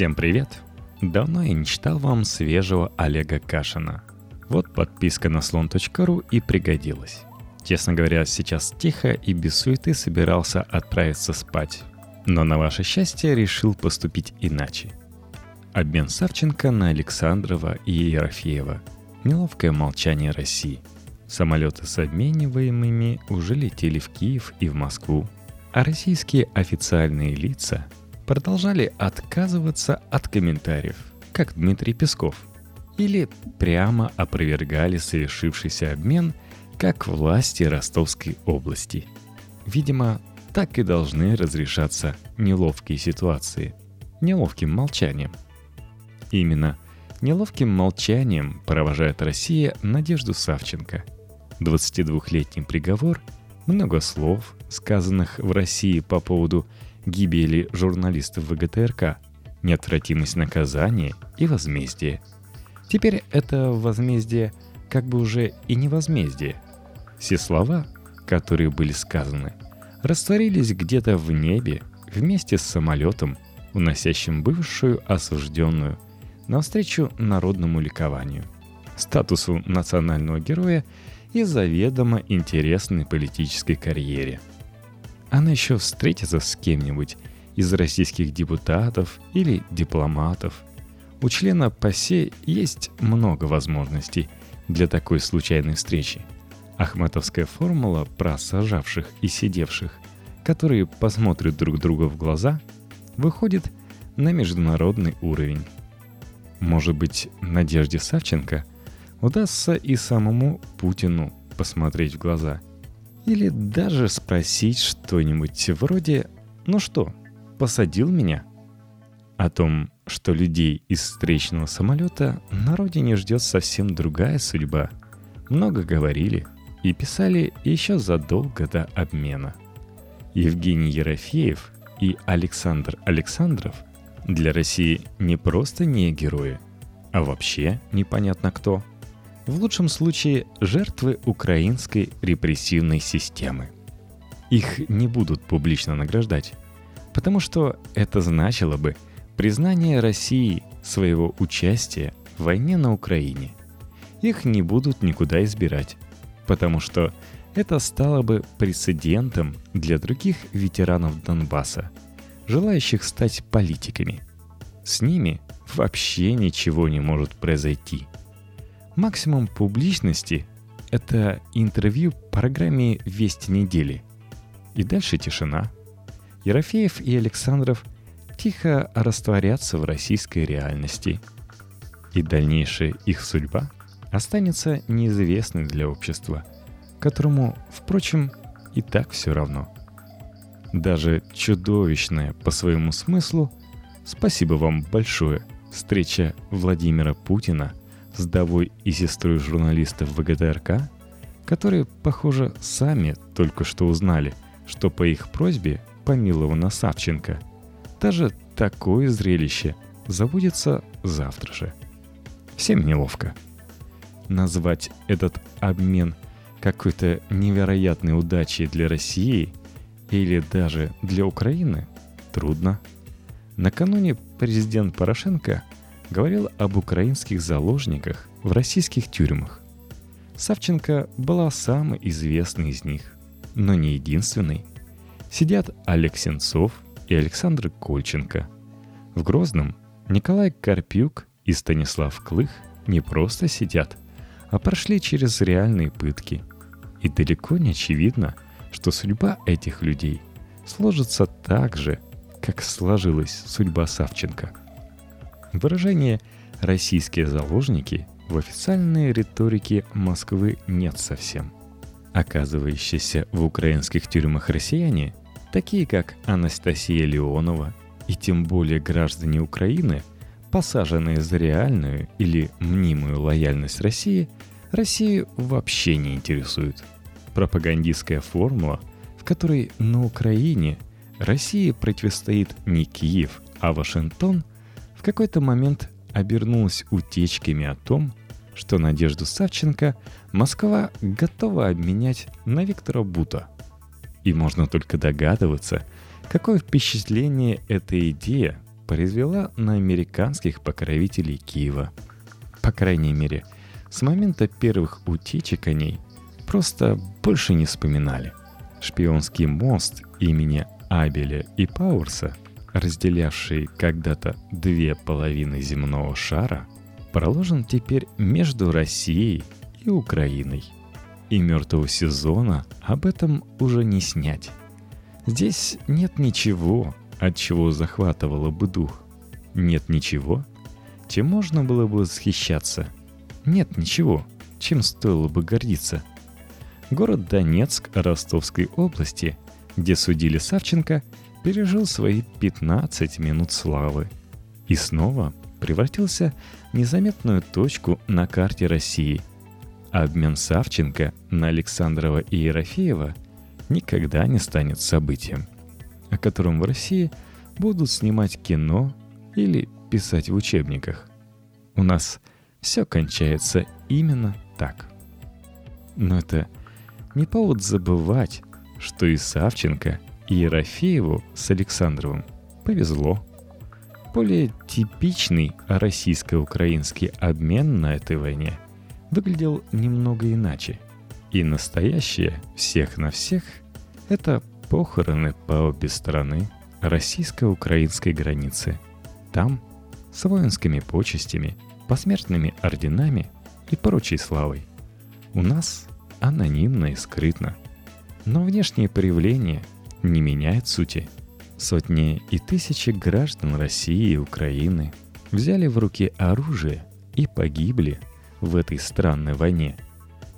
Всем привет! Давно я не читал вам свежего Олега Кашина. Вот подписка на слон.ру и пригодилась. Честно говоря, сейчас тихо и без суеты собирался отправиться спать. Но на ваше счастье решил поступить иначе. Обмен Савченко на Александрова и Ерофеева. Неловкое молчание России. Самолеты с обмениваемыми уже летели в Киев и в Москву. А российские официальные лица продолжали отказываться от комментариев, как Дмитрий Песков, или прямо опровергали совершившийся обмен, как власти Ростовской области. Видимо, так и должны разрешаться неловкие ситуации, неловким молчанием. Именно неловким молчанием провожает Россия Надежду Савченко. 22-летний приговор, много слов, сказанных в России по поводу гибели журналистов ВГТРК, неотвратимость наказания и возмездие. Теперь это возмездие как бы уже и не возмездие. Все слова, которые были сказаны, растворились где-то в небе вместе с самолетом, уносящим бывшую осужденную навстречу народному ликованию, статусу национального героя и заведомо интересной политической карьере – она еще встретится с кем-нибудь из российских депутатов или дипломатов. У члена ПАСЕ есть много возможностей для такой случайной встречи. Ахматовская формула про сажавших и сидевших, которые посмотрят друг друга в глаза, выходит на международный уровень. Может быть, Надежде Савченко удастся и самому Путину посмотреть в глаза – или даже спросить что-нибудь вроде «Ну что, посадил меня?» О том, что людей из встречного самолета на родине ждет совсем другая судьба, много говорили и писали еще задолго до обмена. Евгений Ерофеев и Александр Александров для России не просто не герои, а вообще непонятно кто – в лучшем случае жертвы украинской репрессивной системы. Их не будут публично награждать, потому что это значило бы признание России своего участия в войне на Украине. Их не будут никуда избирать, потому что это стало бы прецедентом для других ветеранов Донбасса, желающих стать политиками. С ними вообще ничего не может произойти – Максимум публичности — это интервью в программе «Вести недели». И дальше тишина. Ерофеев и Александров тихо растворятся в российской реальности. И дальнейшая их судьба останется неизвестной для общества, которому, впрочем, и так все равно. Даже чудовищная по своему смыслу «Спасибо вам большое» встреча Владимира Путина – с Давой и сестрой журналистов ВГТРК, которые, похоже, сами только что узнали, что по их просьбе помилована Савченко. Даже такое зрелище забудется завтра же. Всем неловко. Назвать этот обмен какой-то невероятной удачей для России или даже для Украины трудно. Накануне президент Порошенко – говорил об украинских заложниках в российских тюрьмах. Савченко была самой известной из них, но не единственной. Сидят Олег Сенцов и Александр Кольченко. В Грозном Николай Карпюк и Станислав Клых не просто сидят, а прошли через реальные пытки. И далеко не очевидно, что судьба этих людей сложится так же, как сложилась судьба Савченко – Выражение «российские заложники» в официальной риторике Москвы нет совсем. Оказывающиеся в украинских тюрьмах россияне, такие как Анастасия Леонова и тем более граждане Украины, посаженные за реальную или мнимую лояльность России, Россию вообще не интересует. Пропагандистская формула, в которой на Украине России противостоит не Киев, а Вашингтон, в какой-то момент обернулась утечками о том, что Надежду Савченко Москва готова обменять на Виктора Бута. И можно только догадываться, какое впечатление эта идея произвела на американских покровителей Киева. По крайней мере, с момента первых утечек о ней просто больше не вспоминали. Шпионский мост имени Абеля и Пауэрса, разделявший когда-то две половины земного шара, проложен теперь между Россией и Украиной. И мертвого сезона об этом уже не снять. Здесь нет ничего, от чего захватывало бы дух. Нет ничего, чем можно было бы восхищаться. Нет ничего, чем стоило бы гордиться. Город Донецк Ростовской области, где судили Савченко, пережил свои 15 минут славы. И снова превратился в незаметную точку на карте России. Обмен Савченко на Александрова и Ерофеева никогда не станет событием – о котором в России будут снимать кино или писать в учебниках. У нас все кончается именно так. Но это не повод забывать, что и Савченко, Ерофееву с Александровым повезло. Более типичный российско-украинский обмен на этой войне выглядел немного иначе. И настоящее всех на всех – это похороны по обе стороны российско-украинской границы. Там с воинскими почестями, посмертными орденами и прочей славой. У нас анонимно и скрытно. Но внешнее проявление не меняет сути. Сотни и тысячи граждан России и Украины взяли в руки оружие и погибли в этой странной войне,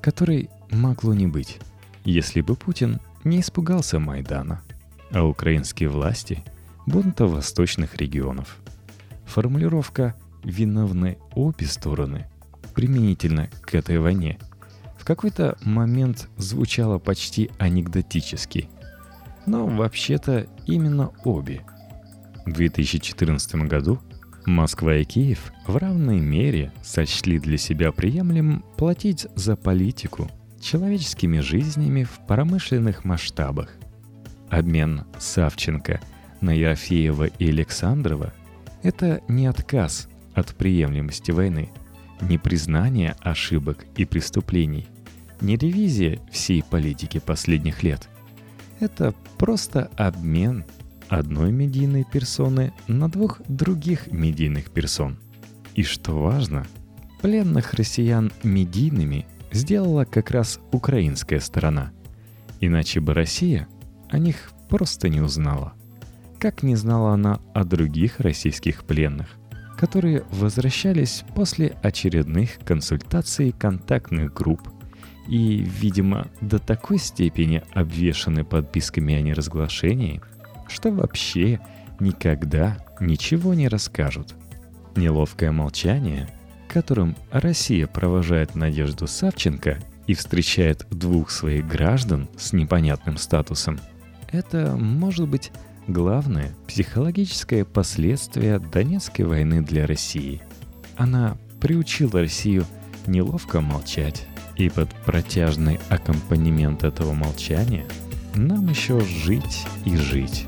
которой могло не быть, если бы Путин не испугался Майдана, а украинские власти – бунта восточных регионов. Формулировка «виновны обе стороны» применительно к этой войне в какой-то момент звучала почти анекдотически. Но вообще-то именно обе. В 2014 году Москва и Киев в равной мере сочли для себя приемлемым платить за политику – человеческими жизнями в промышленных масштабах. Обмен Савченко на Ерофеева и Александрова – это не отказ от приемлемости войны, не признание ошибок и преступлений, не ревизия всей политики последних лет. Это просто обмен одной медийной персоны на двух других медийных персон. И что важно, пленных россиян медийными сделала как раз украинская сторона. Иначе бы Россия о них просто не узнала. Как не знала она о других российских пленных, которые возвращались после очередных консультаций контактных групп и, видимо, до такой степени обвешаны подписками о неразглашении, что вообще никогда ничего не расскажут. Неловкое молчание – которым Россия провожает Надежду Савченко и встречает двух своих граждан с непонятным статусом, это может быть главное психологическое последствие Донецкой войны для России. Она приучила Россию неловко молчать, и под протяжный аккомпанемент этого молчания нам еще жить и жить.